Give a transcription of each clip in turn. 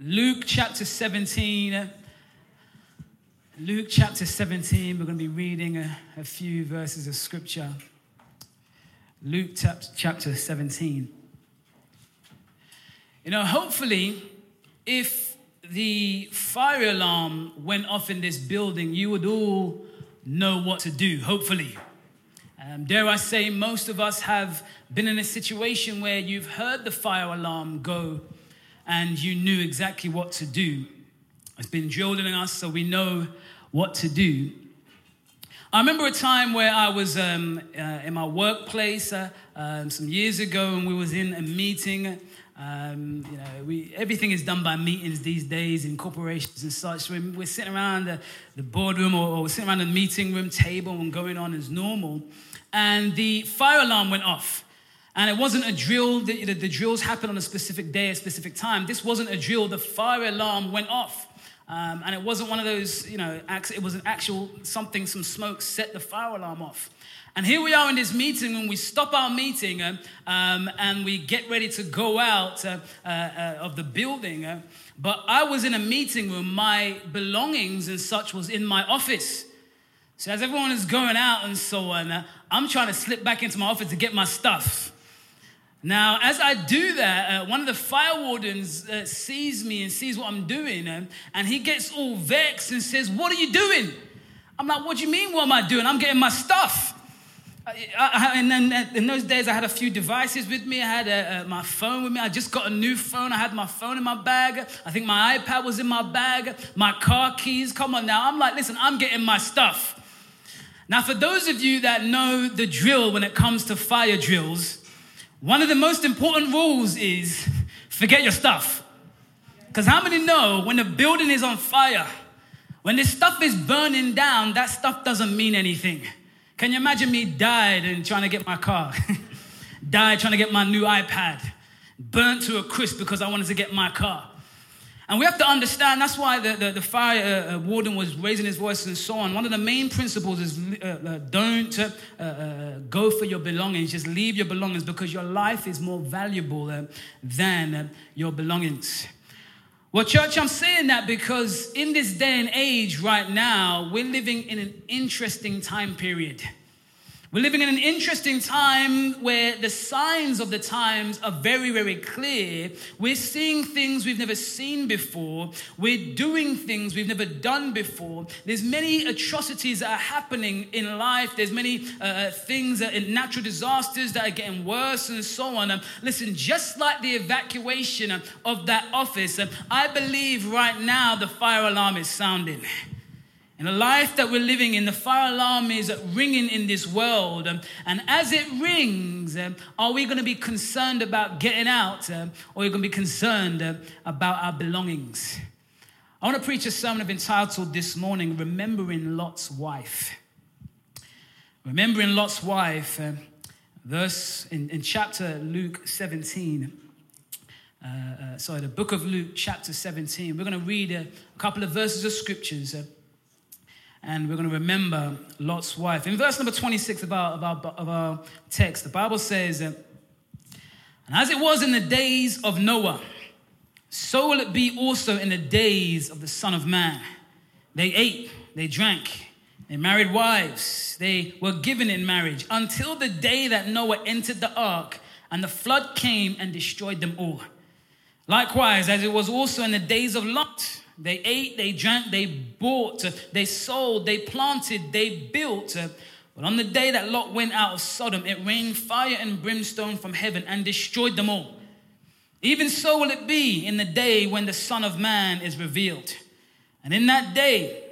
Luke chapter 17. Luke chapter 17, we're going to be reading a, a few verses of scripture. Luke chapter 17. You know, hopefully, if the fire alarm went off in this building, you would all know what to do, hopefully. Um, dare I say, most of us have been in a situation where you've heard the fire alarm go and you knew exactly what to do. It's been drilled in us, so we know what to do. I remember a time where I was um, uh, in my workplace uh, um, some years ago, and we was in a meeting. Um, you know, we, everything is done by meetings these days in corporations and such. We're, we're sitting around the, the boardroom or, or, we're sitting around the meeting room table and going on as normal. And the fire alarm went off. And it wasn't a drill, the, the, the, drills happen on a specific day, a specific time. This wasn't a drill, the fire alarm went off. Um, and it wasn't one of those, you know, it was an actual something, some smoke set the fire alarm off. And here we are in this meeting when we stop our meeting uh, um, and we get ready to go out uh, uh, uh of the building. Uh, but I was in a meeting room, my belongings and such was in my office. So as everyone is going out and so on, uh, I'm trying to slip back into my office to get my stuff. Now, as I do that, uh, one of the fire wardens uh, sees me and sees what I'm doing, um, and he gets all vexed and says, What are you doing? I'm like, What do you mean, what am I doing? I'm getting my stuff. I, I, and then uh, in those days, I had a few devices with me. I had uh, uh, my phone with me. I just got a new phone. I had my phone in my bag. I think my iPad was in my bag. My car keys. Come on now. I'm like, listen, I'm getting my stuff. Now, for those of you that know the drill when it comes to fire drills, one of the most important rules is forget your stuff. Because how many know when the building is on fire, when this stuff is burning down, that stuff doesn't mean anything. Can you imagine me died and trying to get my car? died trying to get my new iPad, burnt to a crisp because I wanted to get my car. And we have to understand that's why the, the, the fire uh, uh, warden was raising his voice and so on. One of the main principles is uh, uh don't uh, uh, go for your belongings, just leave your belongings because your life is more valuable than your belongings. Well, church, I'm saying that because in this day and age right now, we're living in an interesting time period. We're living in an interesting time where the signs of the times are very, very clear. We're seeing things we've never seen before. We're doing things we've never done before. There's many atrocities that are happening in life. There's many uh, uh things, uh, natural disasters that are getting worse and so on. Um, listen, just like the evacuation of that office, um, I believe right now the fire alarm is sounding. In the life that we're living in, the fire alarm is ringing in this world. Um, and as it rings, um, are we going to be concerned about getting out um, or are we going to be concerned about our belongings? I want to preach a sermon I've entitled this morning, Remembering Lot's Wife. Remembering Lot's wife, verse in, in chapter Luke 17. Uh, uh, sorry, the book of Luke, chapter 17. We're going to read a couple of verses of scriptures. Uh, and we're going to remember Lot's wife. In verse number 26 of our, of our, of our text, the Bible says, that, And as it was in the days of Noah, so will it be also in the days of the Son of Man. They ate, they drank, they married wives, they were given in marriage until the day that Noah entered the ark and the flood came and destroyed them all. Likewise, as it was also in the days of Lot, they ate, they drank, they bought, they sold, they planted, they built. But on the day that Lot went out of Sodom, it rained fire and brimstone from heaven and destroyed them all. Even so will it be in the day when the Son of Man is revealed. And in that day,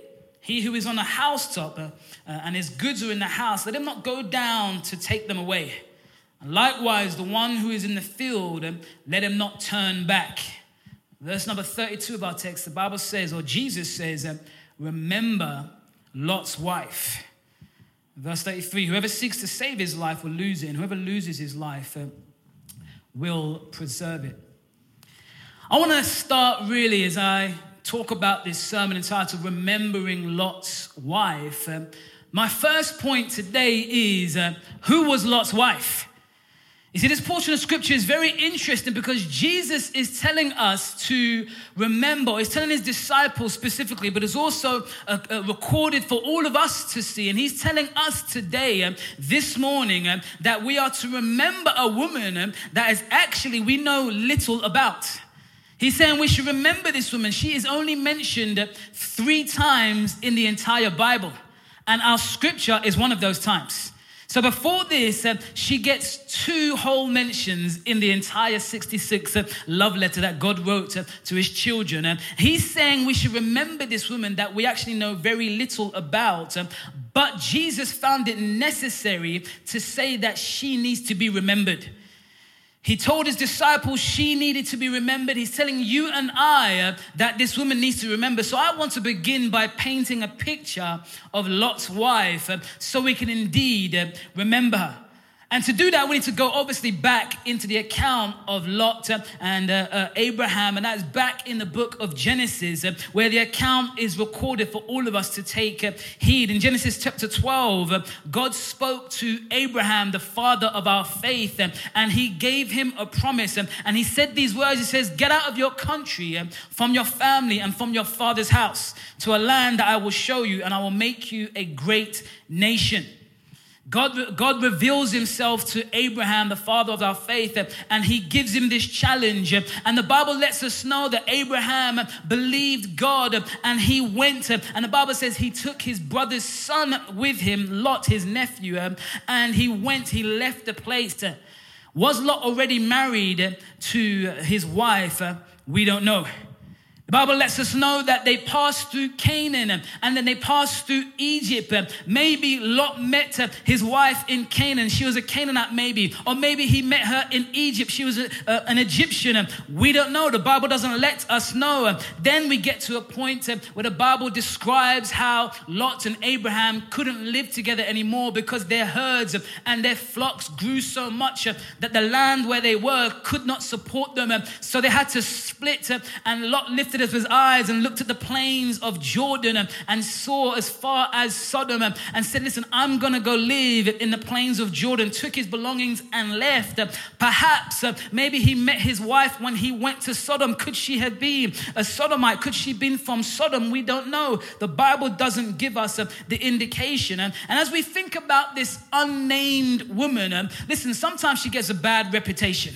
he who is on the housetop uh, and his goods are in the house, let him not go down to take them away. And likewise, the one who is in the field, let him not turn back. Verse number 32 of our text, the Bible says, or Jesus says, remember Lot's wife. Verse 33 Whoever seeks to save his life will lose it, and whoever loses his life uh, will preserve it. I want to start really as I talk about this sermon entitled Remembering Lot's Wife. Uh, my first point today is uh, who was Lot's wife? You see, this portion of scripture is very interesting because Jesus is telling us to remember, he's telling his disciples specifically, but it's also uh, uh, recorded for all of us to see. And he's telling us today, um, this morning, um, that we are to remember a woman um, that is actually we know little about. He's saying we should remember this woman. She is only mentioned three times in the entire Bible. And our scripture is one of those times. So before this, uh, she gets two whole mentions in the entire 66 uh, love letter that God wrote uh, to his children. And he's saying we should remember this woman that we actually know very little about. Uh, but Jesus found it necessary to say that she needs to be remembered. He told his disciples she needed to be remembered. He's telling you and I uh, that this woman needs to remember. So I want to begin by painting a picture of Lot's wife uh, so we can indeed uh, remember her. And to do that, we need to go obviously back into the account of Lot and uh, uh, Abraham, and that's back in the book of Genesis, uh, where the account is recorded for all of us to take uh, heed. In Genesis chapter 12, uh, God spoke to Abraham, the father of our faith, uh, and he gave him a promise. and he said these words He says, Get out of your country, from your family, and from your father's house to a land that I will show you, and I will make you a great nation. God, God reveals himself to Abraham, the father of our faith, and he gives him this challenge. And the Bible lets us know that Abraham believed God and he went. And the Bible says he took his brother's son with him, Lot, his nephew, and he went, he left the place. Was Lot already married to his wife? We don't know. Bible lets us know that they passed through Canaan and then they passed through Egypt. Maybe Lot met his wife in Canaan. She was a Canaanite, maybe. Or maybe he met her in Egypt. She was a, a, an Egyptian. We don't know. The Bible doesn't let us know. Then we get to a point where the Bible describes how Lot and Abraham couldn't live together anymore because their herds and their flocks grew so much that the land where they were could not support them. So they had to split and Lot lifted lifted up his eyes and looked at the plains of Jordan and saw as far as Sodom and said, Listen, I'm going to go live in the plains of Jordan. Took his belongings and left. Perhaps uh, maybe he met his wife when he went to Sodom. Could she have been a Sodomite? Could she have been from Sodom? We don't know. The Bible doesn't give us uh, the indication. And as we think about this unnamed woman, listen, sometimes she gets a bad reputation.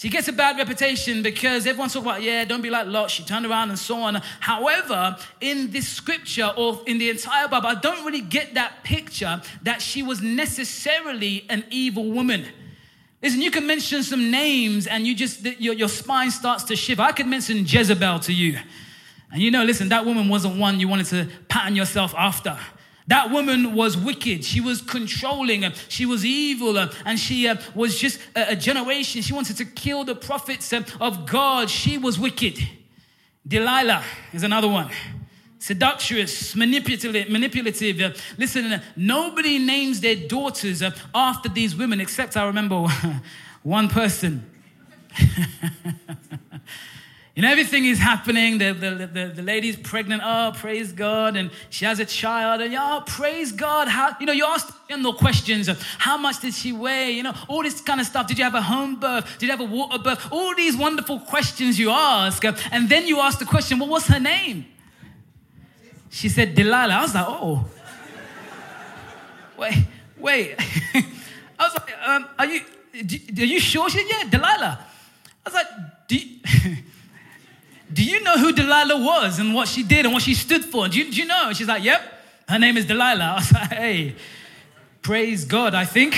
She gets a bad reputation because everyone's talking about, yeah, don't be like Lot. She turned around and so on. However, in this scripture or in the entire Bible, I don't really get that picture that she was necessarily an evil woman. Listen, you can mention some names and you just, your, your spine starts to shiver. I could mention Jezebel to you. And you know, listen, that woman wasn't one you wanted to pattern yourself after. That woman was wicked. She was controlling. She was evil. And she uh, was just a generation. She wanted to kill the prophets uh, of God. She was wicked. Delilah is another one. Seductress, manipulative. manipulative. Listen, nobody names their daughters uh, after these women except I remember one person. And everything is happening. The, the, the, the, lady's pregnant. Oh, praise God. And she has a child. And oh, praise God. How, you know, you ask no questions of how much did she weigh? You know, all this kind of stuff. Did you have a home birth? Did you have a water birth? All these wonderful questions you ask. And then you ask the question, well, what's her name? She said, Delilah. I was like, oh. Wait, wait. I was like, um, are you, are you sure? She said, yeah, Delilah. I was like, do you, do you know who Delilah was and what she did and what she stood for? Do you, do you know? And she's like, Yep, her name is Delilah. I was like, Hey, praise God, I think.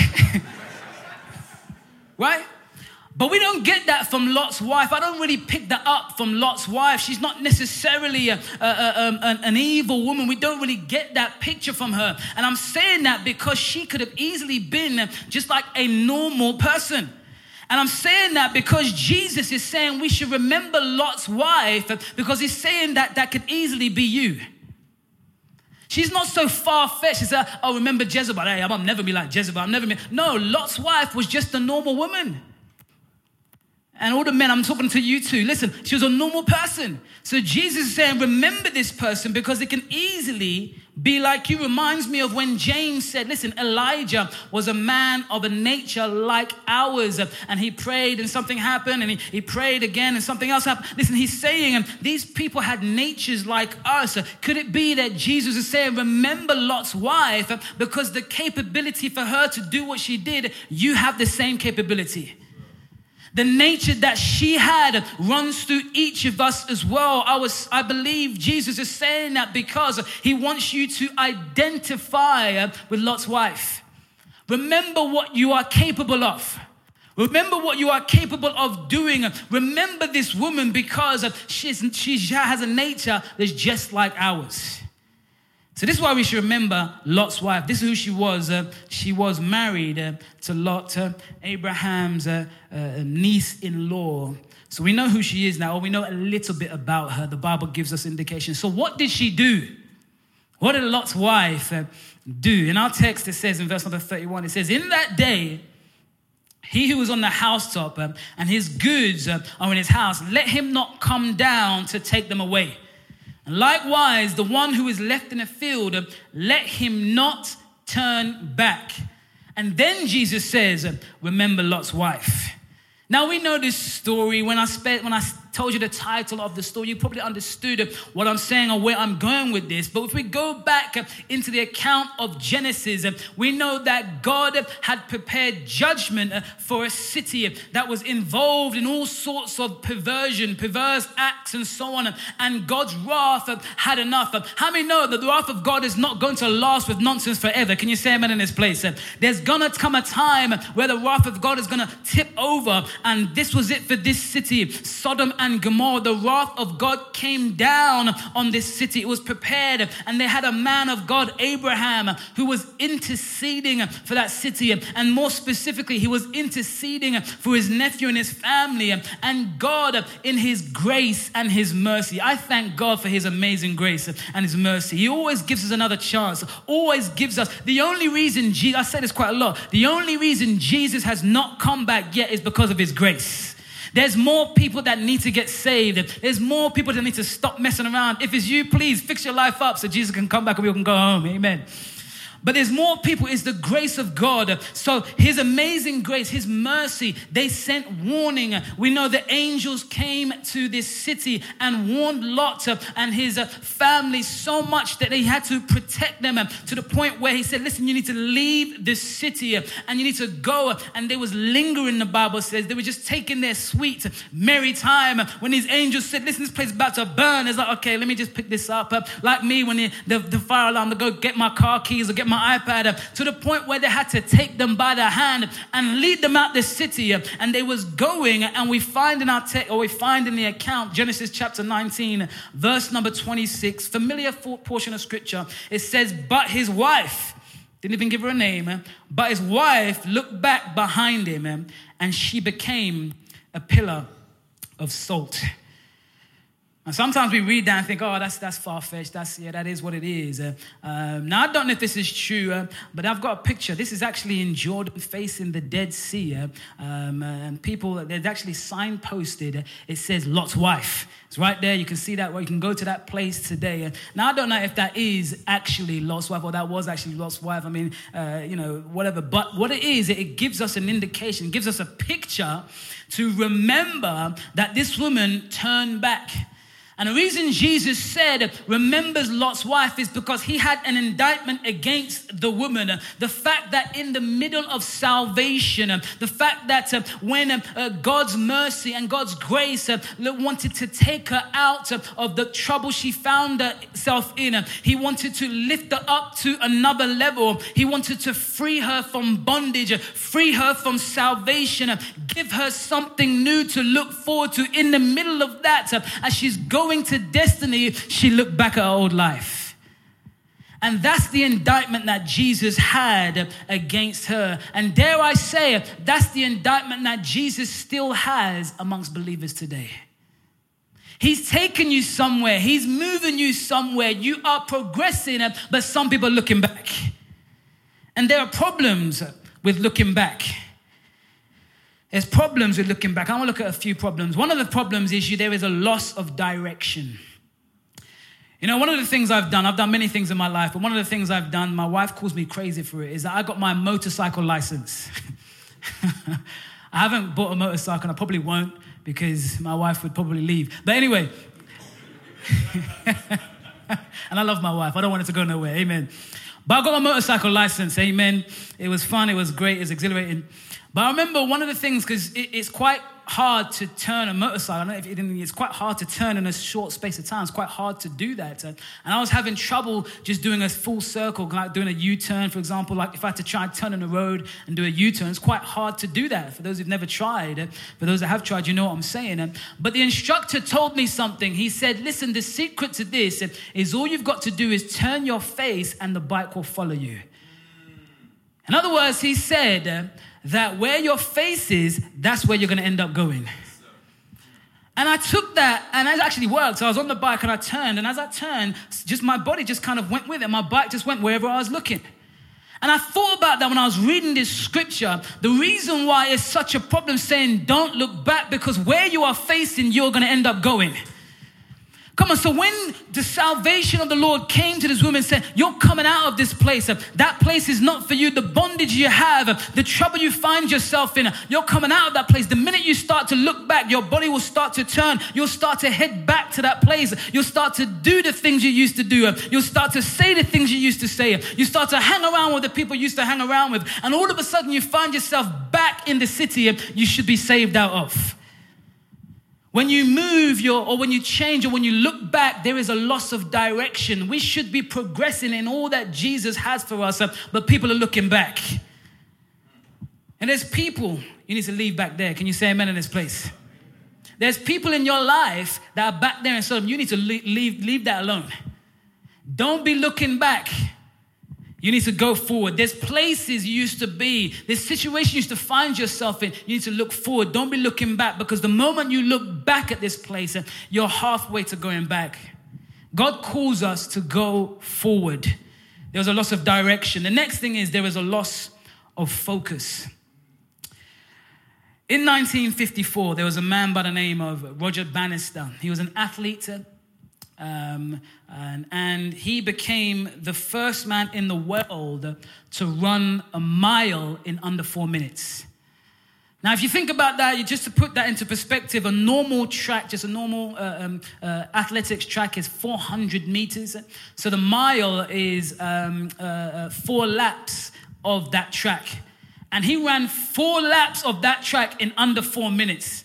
right? But we don't get that from Lot's wife. I don't really pick that up from Lot's wife. She's not necessarily a, a, a, um, an, an evil woman. We don't really get that picture from her. And I'm saying that because she could have easily been just like a normal person. And I'm saying that because Jesus is saying we should remember Lot's wife because he's saying that that could easily be you. She's not so far fetched. She said, Oh, remember Jezebel. Hey, I'll never be like Jezebel. I'll never be. No, Lot's wife was just a normal woman. And all the men, I'm talking to you too. Listen, she was a normal person. So Jesus is saying, Remember this person because it can easily be like you reminds me of when James said, Listen, Elijah was a man of a nature like ours. And he prayed and something happened, and he, he prayed again and something else happened. Listen, he's saying, and these people had natures like us. Could it be that Jesus is saying, Remember Lot's wife, because the capability for her to do what she did, you have the same capability. The nature that she had runs through each of us as well. I was, I believe Jesus is saying that because he wants you to identify with Lot's wife. Remember what you are capable of. Remember what you are capable of doing. Remember this woman because she's, she has a nature that's just like ours. So this is why we should remember Lot's wife. This is who she was. Uh, she was married uh, to Lot, uh, Abraham's uh, uh, niece-in-law. So we know who she is now, or we know a little bit about her. The Bible gives us indication. So what did she do? What did Lot's wife uh, do? In our text, it says in verse number 31, it says, In that day, he who was on the housetop and his goods are in his house, let him not come down to take them away. And likewise, the one who is left in a field, let him not turn back. And then Jesus says, Remember Lot's wife. Now we know this story. When I spent, when I told you the title of the story, you probably understood what I'm saying or where I'm going with this. But if we go back into the account of Genesis, we know that God had prepared judgment for a city that was involved in all sorts of perversion, perverse acts, and so on. And God's wrath had enough. How many know that the wrath of God is not going to last with nonsense forever? Can you say amen in this place? There's gonna come a time where the wrath of God is gonna tip over, and this was it for this city, Sodom and Gomorrah, the wrath of God came down on this city. It was prepared, and they had a man of God, Abraham, who was interceding for that city. And more specifically, he was interceding for his nephew and his family. And God, in his grace and his mercy, I thank God for his amazing grace and his mercy. He always gives us another chance, always gives us. The only reason, Jesus, I say this quite a lot, the only reason Jesus has not come back yet is because of his grace. There's more people that need to get saved. There's more people that need to stop messing around. If it's you, please fix your life up so Jesus can come back and we can go home. Amen. But there's more people. It's the grace of God. So his amazing grace, his mercy, they sent warning. We know the angels came to this city and warned Lot and his family so much that they had to protect them to the point where he said, listen, you need to leave this city and you need to go. And they was lingering, the Bible says. They were just taking their sweet, merry time. When these angels said, listen, this place is about to burn. It's like, okay, let me just pick this up. Like me when the, the, the fire alarm to go get my car keys or get my my iPad to the point where they had to take them by the hand and lead them out the city. And they was going, and we find in our text, or we find in the account, Genesis chapter 19, verse number 26, familiar portion of scripture. It says, But his wife, didn't even give her a name, but his wife looked back behind him, and she became a pillar of salt. And sometimes we read that and think, oh, that's, that's far fetched. That's, yeah, that is what it is. Uh, um, now, I don't know if this is true, uh, but I've got a picture. This is actually in Jordan facing the Dead Sea. Uh, um, and people, there's actually signposted, it says Lot's wife. It's right there. You can see that where you can go to that place today. now, I don't know if that is actually Lot's wife or that was actually Lot's wife. I mean, uh, you know, whatever. But what it is, it gives us an indication, gives us a picture to remember that this woman turned back and the reason Jesus said, remembers Lot's wife, is because he had an indictment against the woman. The fact that in the middle of salvation, the fact that uh, when uh, God's mercy and God's grace uh, wanted to take her out of the trouble she found herself in, he wanted to lift her up to another level. He wanted to free her from bondage, free her from salvation, give her something new to look forward to in the middle of that as she's going going to destiny, she looked back at her old life. And that's the indictment that Jesus had against her. And dare I say, that's the indictment that Jesus still has amongst believers today. He's taken you somewhere, He's moving you somewhere. You are progressing, but some people are looking back. And there are problems with looking back. There's problems with looking back. I want to look at a few problems. One of the problems is you, there is a loss of direction. You know, one of the things I've done, I've done many things in my life, but one of the things I've done, my wife calls me crazy for it, is that I got my motorcycle license. I haven't bought a motorcycle, and I probably won't because my wife would probably leave. But anyway, and I love my wife. I don't want it to go nowhere. Amen. But I got my motorcycle license. Amen. It was fun. It was great. It was exhilarating. But I remember one of the things, because it, it's quite hard to turn a motorcycle. I don't know if it, it's quite hard to turn in a short space of time. It's quite hard to do that. And I was having trouble just doing a full circle, like doing a U-turn, for example. Like if I had to try and turn in the road and do a U-turn, it's quite hard to do that. For those who've never tried, for those that have tried, you know what I'm saying. But the instructor told me something. He said, "Listen, the secret to this is all you've got to do is turn your face, and the bike will follow you." In other words, he said that where your face is, that's where you're going to end up going. And I took that, and it actually worked. So I was on the bike and I turned, and as I turned, just my body just kind of went with it. My bike just went wherever I was looking. And I thought about that when I was reading this scripture. The reason why it's such a problem saying don't look back because where you are facing, you're going to end up going. Come on, so when the salvation of the Lord came to this woman and said, You're coming out of this place, that place is not for you. The bondage you have, the trouble you find yourself in, you're coming out of that place. The minute you start to look back, your body will start to turn. You'll start to head back to that place. You'll start to do the things you used to do. You'll start to say the things you used to say. You start to hang around with the people you used to hang around with. And all of a sudden, you find yourself back in the city you should be saved out of. When you move your, or when you change, or when you look back, there is a loss of direction. We should be progressing in all that Jesus has for us, uh, but people are looking back. And there's people, you need to leave back there. Can you say amen in this place? There's people in your life that are back there, and so you need to leave, leave, leave that alone. Don't be looking back. You need to go forward. There's places you used to be, there's situations you used to find yourself in. You need to look forward. Don't be looking back because the moment you look back at this place, you're halfway to going back. God calls us to go forward. There was a loss of direction. The next thing is there was a loss of focus. In 1954, there was a man by the name of Roger Bannister. He was an athlete um, and, and, he became the first man in the world to run a mile in under four minutes. Now, if you think about that, you just to put that into perspective, a normal track, just a normal uh, um, uh, athletics track, is 400 meters. So the mile is um, uh, uh, four laps of that track. And he ran four laps of that track in under four minutes.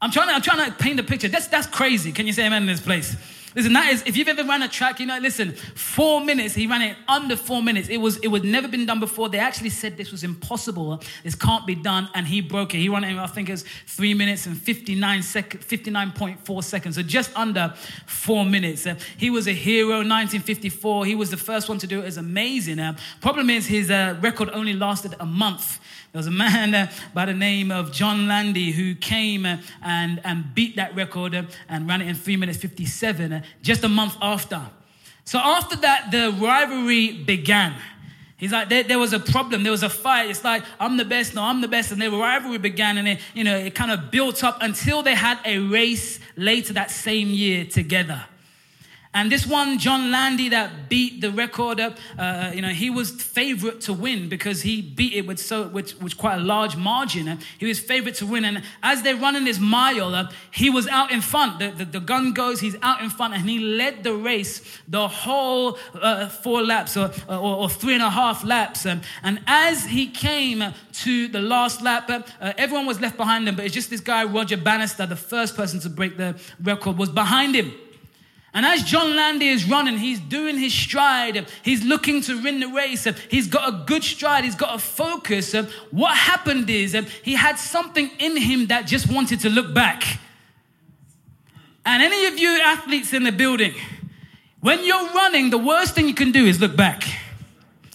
I'm trying to, I'm trying to paint the picture. That's, that's crazy. Can you say amen in this place? Listen, that is, if you've ever run a track, you know, listen, four minutes, he ran it under four minutes. It was, it was never been done before. They actually said this was impossible. This can't be done. And he broke it. He ran it, I think it was three minutes and 59 sec- 59.4 seconds. So just under four minutes. He was a hero, 1954. He was the first one to do it. It's amazing. Uh, problem is his uh, record only lasted a month. There was a man uh, by the name of John Landy who came uh, and, and beat that record uh, and ran it in 3 minutes 57 uh, just a month after. So after that, the rivalry began. He's like, there, there, was a problem, there was a fight. It's like, I'm the best, no, I'm the best. And the rivalry began and it, you know, it kind of built up until they had a race later that same year together. And this one, John Landy, that beat the record up, uh, you know, he was favorite to win because he beat it with so with, with quite a large margin. And he was favorite to win. And as they're running this mile up, he was out in front. The, the, the gun goes, he's out in front, and he led the race the whole uh, four laps or, or, or, three and a half laps. Um, and as he came to the last lap, uh, everyone was left behind him, but it's just this guy, Roger Bannister, the first person to break the record, was behind him. And as John Landy is running, he's doing his stride. He's looking to win the race. He's got a good stride. He's got a focus. What happened is he had something in him that just wanted to look back. And any of you athletes in the building, when you're running, the worst thing you can do is look back.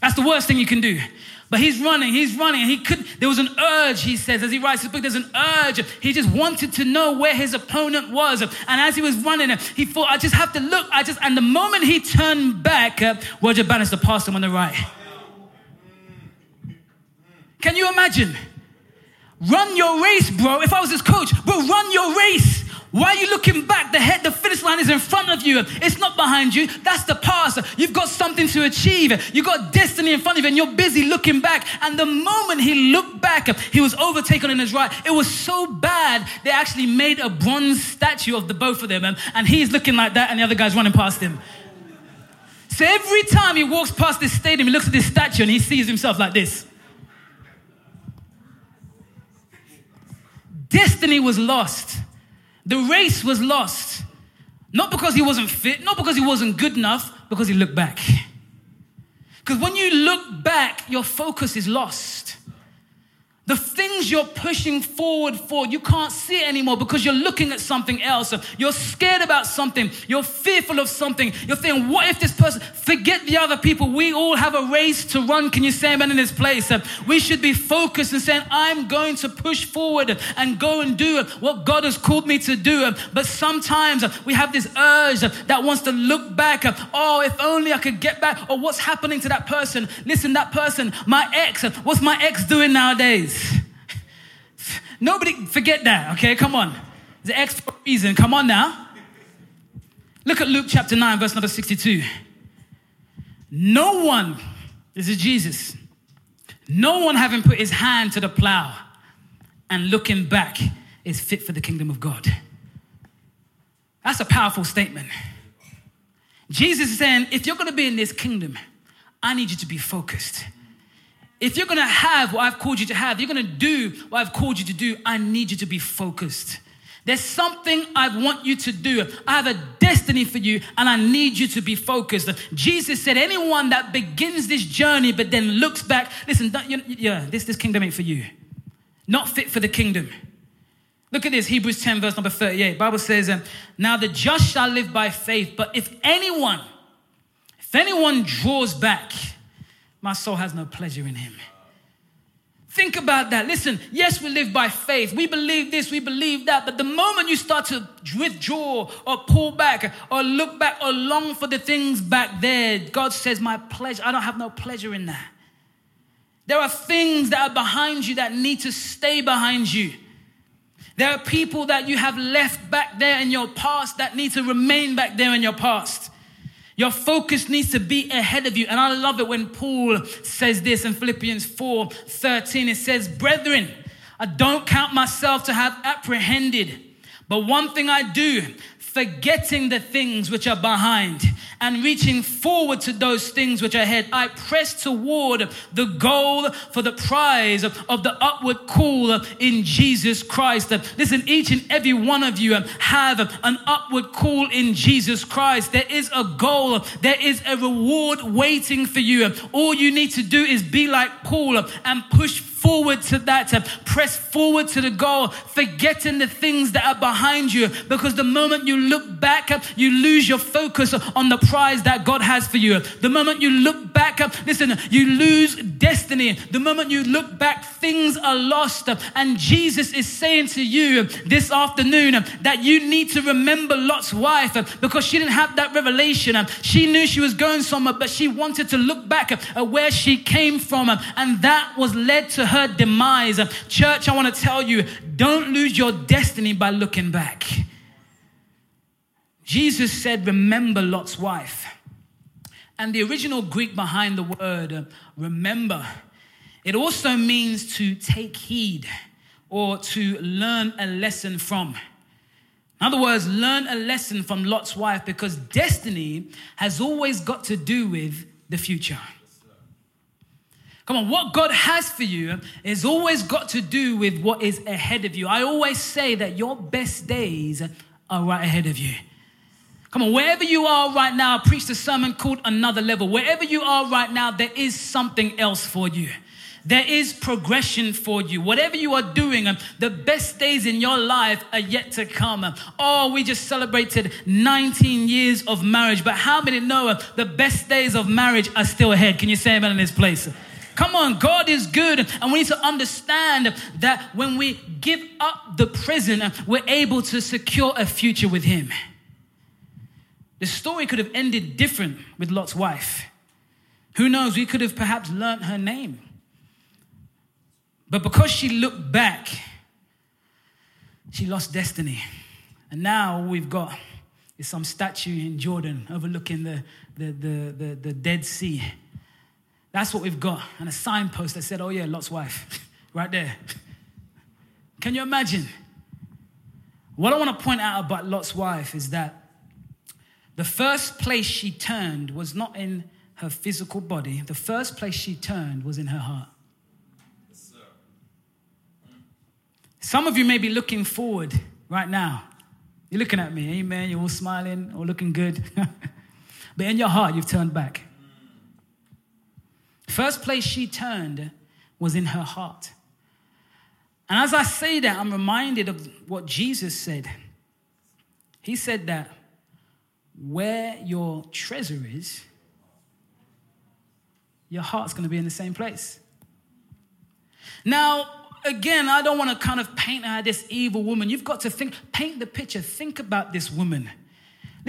That's the worst thing you can do. But he's running, he's running, and he could, there was an urge, he says, as he writes his book, there's an urge. He just wanted to know where his opponent was. And as he was running, he thought, I just have to look. I just, and the moment he turned back, uh, Roger Bannister passed him on the right. Can you imagine? Run your race, bro. If I was his coach, bro, run your race. Why are you looking back? The head, the finish line is in front of you. It's not behind you. That's the past. You've got something to achieve. You've got destiny in front of you, and you're busy looking back. And the moment he looked back, he was overtaken in his right. It was so bad, they actually made a bronze statue of the both of them. And he's looking like that, and the other guy's running past him. So every time he walks past this stadium, he looks at this statue and he sees himself like this. Destiny was lost. The race was lost. Not because he wasn't fit, not because he wasn't good enough, because he looked back. Because when you look back, your focus is lost. The things you're pushing forward for, you can't see it anymore because you're looking at something else. You're scared about something. You're fearful of something. You're thinking, what if this person, forget the other people. We all have a race to run. Can you say amen in this place? We should be focused and saying, I'm going to push forward and go and do what God has called me to do. But sometimes we have this urge that wants to look back. Oh, if only I could get back. Or what's happening to that person? Listen, that person, my ex, what's my ex doing nowadays? Nobody forget that, okay? Come on. The X reason. Come on now. Look at Luke chapter 9, verse number 62. No one, this is Jesus, no one having put his hand to the plow and looking back is fit for the kingdom of God. That's a powerful statement. Jesus is saying, if you're going to be in this kingdom, I need you to be focused. If you're gonna have what I've called you to have, you're gonna do what I've called you to do, I need you to be focused. There's something I want you to do. I have a destiny for you, and I need you to be focused. Jesus said, Anyone that begins this journey but then looks back, listen, yeah, this, this kingdom ain't for you. Not fit for the kingdom. Look at this, Hebrews 10, verse number 38. Bible says, um, Now the just shall live by faith, but if anyone, if anyone draws back, my soul has no pleasure in him. Think about that. Listen, yes, we live by faith. We believe this, we believe that. But the moment you start to withdraw or pull back or look back or long for the things back there, God says, My pleasure, I don't have no pleasure in that. There are things that are behind you that need to stay behind you. There are people that you have left back there in your past that need to remain back there in your past. Your focus needs to be ahead of you. And I love it when Paul says this in Philippians 4 13. It says, Brethren, I don't count myself to have apprehended, but one thing I do, forgetting the things which are behind and reaching forward to those things which are ahead. I press toward the goal for the prize of the upward call in Jesus Christ. Listen, each and every one of you have an upward call in Jesus Christ. There is a goal, there is a reward waiting for you. All you need to do is be like Paul and push forward to that, to press forward to the goal, forgetting the things that are behind you. Because the moment you look back, you lose your focus on the prize that God has for you. The moment you look back, listen, you lose destiny. The moment you look back, things are lost. And Jesus is saying to you this afternoon that you need to remember Lot's wife because she didn't have that revelation. She knew she was going somewhere, but she wanted to look back at where she came from. And that was led to her demise. Church, I want to tell you don't lose your destiny by looking back. Jesus said, Remember Lot's wife. And the original Greek behind the word uh, remember, it also means to take heed or to learn a lesson from. In other words, learn a lesson from Lot's wife because destiny has always got to do with the future. Come on, what God has for you is always got to do with what is ahead of you. I always say that your best days are right ahead of you. Come on, wherever you are right now, I preached a sermon called Another Level. Wherever you are right now, there is something else for you. There is progression for you. Whatever you are doing, the best days in your life are yet to come. Oh, we just celebrated 19 years of marriage, but how many know the best days of marriage are still ahead? Can you say amen in this place? Come on, God is good. And we need to understand that when we give up the prison, we're able to secure a future with Him. The story could have ended different with Lot's wife. Who knows? We could have perhaps learnt her name. But because she looked back, she lost destiny. And now we've got is some statue in Jordan overlooking the, the, the, the, the Dead Sea. That's what we've got. And a signpost that said, oh, yeah, Lot's wife, right there. Can you imagine? What I want to point out about Lot's wife is that the first place she turned was not in her physical body, the first place she turned was in her heart. Mm. Some of you may be looking forward right now you're looking at me, amen. You're all smiling, all looking good. but in your heart, you've turned back. First place she turned was in her heart. And as I say that, I'm reminded of what Jesus said. He said that where your treasure is, your heart's going to be in the same place. Now, again, I don't want to kind of paint her this evil woman. You've got to think, paint the picture. Think about this woman.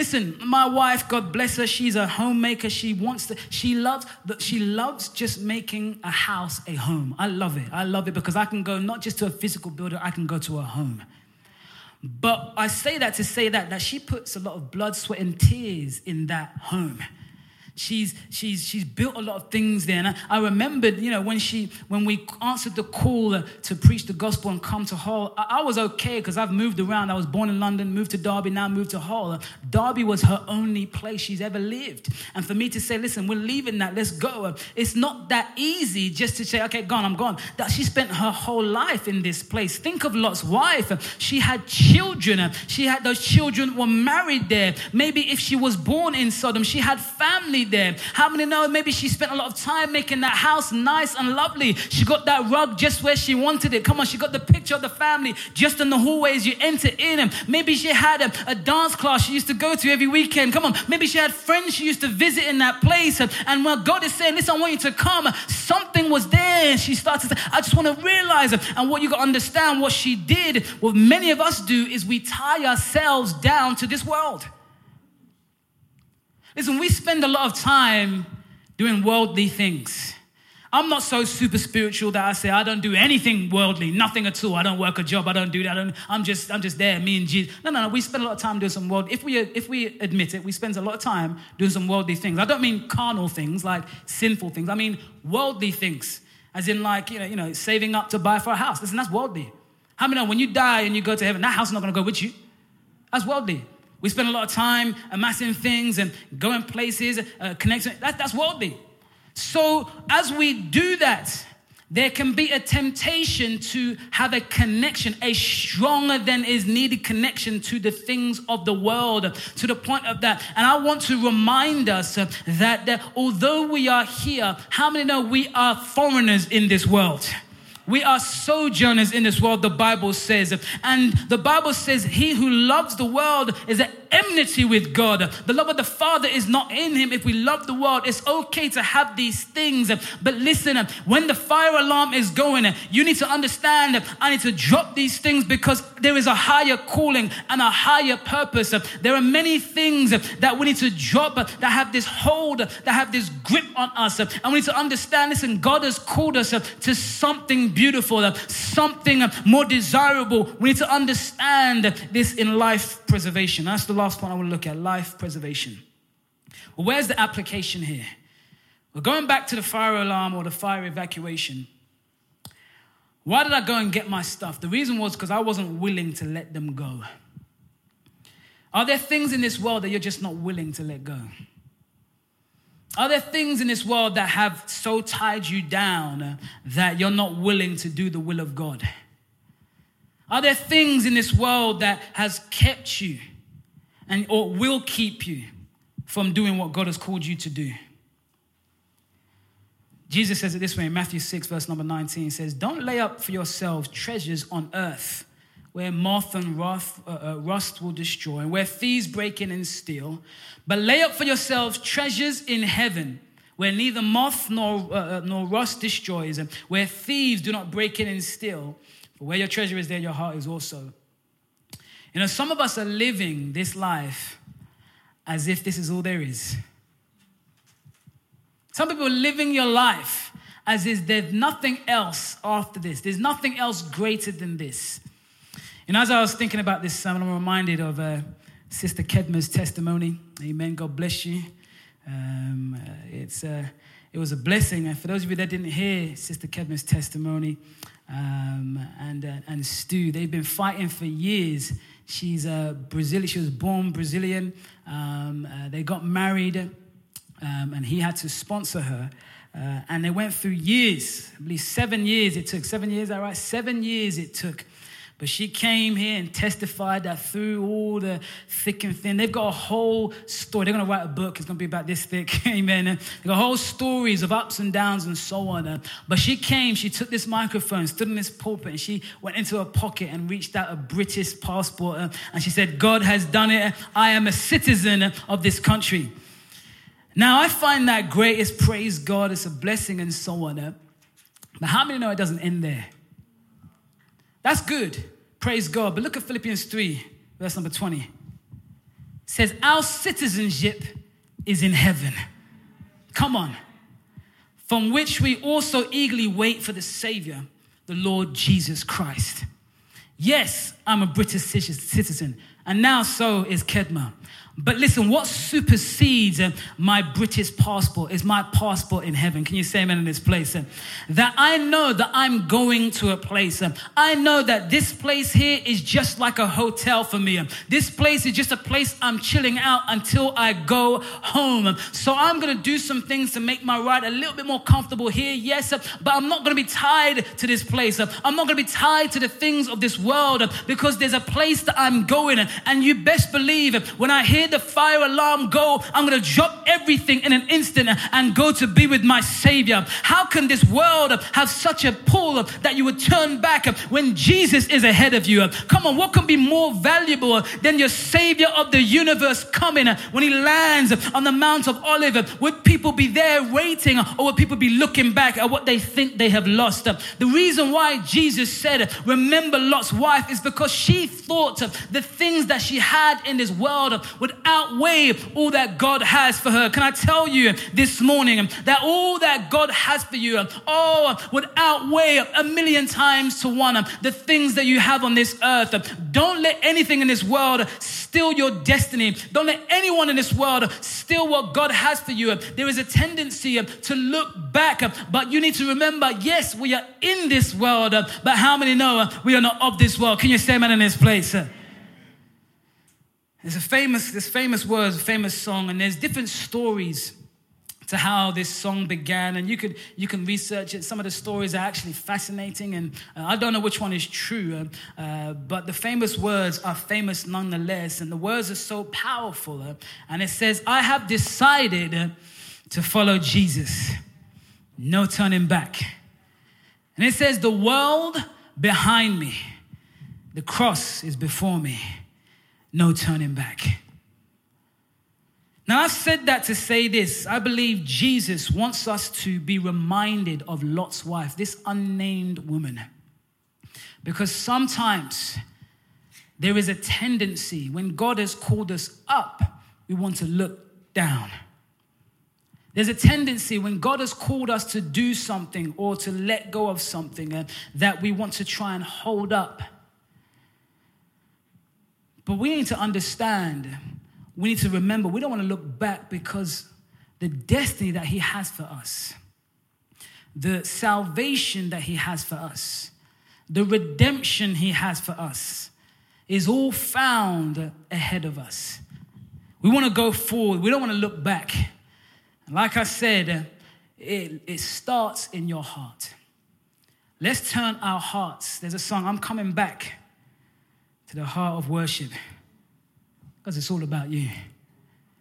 Listen, my wife, God bless her, she's a homemaker. She wants to, she loves, that she loves just making a house a home. I love it. I love it because I can go not just to a physical building, I can go to a home. But I say that to say that, that she puts a lot of blood, sweat, and tears in that home she's she's she's built a lot of things there. And I, I remembered, you know, when she when we answered the call to preach the gospel and come to Hull, I, I was okay because I've moved around. I was born in London, moved to Derby, now moved to Hull. Derby was her only place she's ever lived. And for me to say, listen, we're leaving that, let's go. It's not that easy just to say, okay, gone, I'm gone. That she spent her whole life in this place. Think of Lot's wife. She had children. She had those children were married there. Maybe if she was born in Sodom, she had family there. How many know maybe she spent a lot of time making that house nice and lovely? She got that rug just where she wanted it. Come on, she got the picture of the family just in the hallways you enter in. Maybe she had a, a dance class she used to go to every weekend. Come on, maybe she had friends she used to visit in that place. And when God is saying, Listen, I want you to come, something was there. And she starts to say, I just want to realize. And what you got to understand, what she did, what many of us do, is we tie ourselves down to this world. Listen, we spend a lot of time doing worldly things. I'm not so super spiritual that I say I don't do anything worldly, nothing at all. I don't work a job. I don't do that. I am just I'm just there, me and Jesus. No, no, no. We spend a lot of time doing some world. If we if we admit it, we spend a lot of time doing some worldly things. I don't mean carnal things like sinful things. I mean worldly things, as in like you know you know saving up to buy for a house. Listen, that's worldly. How many know when you die and you go to heaven, that house is not going to go with you? That's worldly. We spend a lot of time amassing things and going places, uh, connecting. That, that's worldly. So as we do that, there can be a temptation to have a connection, a stronger than is needed connection to the things of the world, to the point of that. And I want to remind us that, that although we are here, how many know we are foreigners in this world? We are sojourners in this world, the Bible says. And the Bible says, He who loves the world is at enmity with God. The love of the Father is not in him. If we love the world, it's okay to have these things. But listen, when the fire alarm is going, you need to understand I need to drop these things because there is a higher calling and a higher purpose. There are many things that we need to drop that have this hold, that have this grip on us. And we need to understand, listen, God has called us to something beautiful, something more desirable. We need to understand this in life preservation. That's the last point I want to look at life preservation. Well, where's the application here? We're going back to the fire alarm or the fire evacuation. Why did I go and get my stuff? The reason was because I wasn't willing to let them go. Are there things in this world that you're just not willing to let go? Are there things in this world that have so tied you down that you're not willing to do the will of God? Are there things in this world that has kept you and or will keep you from doing what God has called you to do. Jesus says it this way in Matthew 6, verse number 19 he says, Don't lay up for yourselves treasures on earth where moth and rust, uh, uh, rust will destroy, and where thieves break in and steal, but lay up for yourselves treasures in heaven where neither moth nor, uh, uh nor rust destroys, and where thieves do not break in and steal. For where your treasure is, there your heart is also. You know, some of us are living this life as if this is all there is. Some people are living your life as if there's nothing else after this, there's nothing else greater than this. And as I was thinking about this sermon, I'm reminded of uh, Sister Kedma's testimony. Amen. God bless you. Um, uh, it's, uh, it was a blessing. And for those of you that didn't hear Sister Kedma's testimony um, and, uh, and Stu, they've been fighting for years. She's a Brazilian. She was born Brazilian. Um, uh, they got married, um, and he had to sponsor her. Uh, and they went through years, I believe seven years it took. Seven years, all right? Seven years it took but she came here and testified that through all the thick and thin, they've got a whole story. They're going to write a book. It's going to be about this thick. Amen. They've got whole stories of ups and downs and so on. But she came, she took this microphone, stood in this pulpit, and she went into her pocket and reached out a British passport. Uh, and she said, God has done it. I am a citizen of this country. Now, I find that great. It's praise God. It's a blessing and so on. But how many know it doesn't end there? That's good. Praise God. But look at Philippians 3, verse number 20. It says, Our citizenship is in heaven. Come on. From which we also eagerly wait for the Savior, the Lord Jesus Christ. Yes, I'm a British citizen, and now so is Kedma. But listen, what supersedes uh, my British passport is my passport in heaven. Can you say amen in this place? Uh, that I know that I'm going to a place. Uh, I know that this place here is just like a hotel for me. This place is just a place I'm chilling out until I go home. So I'm going to do some things to make my ride a little bit more comfortable here, yes, but I'm not going to be tied to this place. I'm not going to be tied to the things of this world because there's a place that I'm going. And you best believe when I hear the fire alarm go, I'm going to drop everything in an instant and go to be with my Savior. How can this world have such a pull that you would turn back when Jesus is ahead of you? Come on, what can be more valuable than your Savior of the universe coming when He lands on the Mount of Olive? Would people be there waiting or would people be looking back at what they think they have lost? The reason why Jesus said, Remember Lot's wife, is because she thought the things that she had in this world would outweigh all that God has for her. Can I tell you this morning that all that God has for you, oh, would outweigh a million times to one the things that you have on this earth. Don't let anything in this world steal your destiny. Don't let anyone in this world steal what God has for you. There is a tendency to look back, but you need to remember yes, we are in this world, but how many know we are not of this world? Can you say amen in this place? There's a famous, this famous words, famous song, and there's different stories to how this song began, and you could you can research it. Some of the stories are actually fascinating, and uh, I don't know which one is true, uh, uh, but the famous words are famous nonetheless, and the words are so powerful. Uh, and it says, "I have decided to follow Jesus, no turning back." And it says, "The world behind me, the cross is before me." No turning back. Now, I've said that to say this. I believe Jesus wants us to be reminded of Lot's wife, this unnamed woman. Because sometimes there is a tendency when God has called us up, we want to look down. There's a tendency when God has called us to do something or to let go of something uh, that we want to try and hold up but we need to understand, we need to remember, we don't want to look back because the destiny that He has for us, the salvation that He has for us, the redemption He has for us is all found ahead of us. We want to go forward, we don't want to look back. Like I said, it, it starts in your heart. Let's turn our hearts. There's a song, I'm coming back to the heart of worship because it's all about you.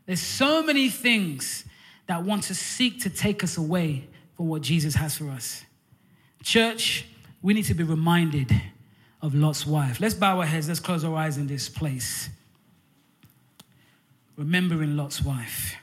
There's so many things that want to seek to take us away from what Jesus has for us. Church, we need to be reminded of Lot's wife. Let's bow our heads, let's close our eyes in this place. Remembering Lot's wife.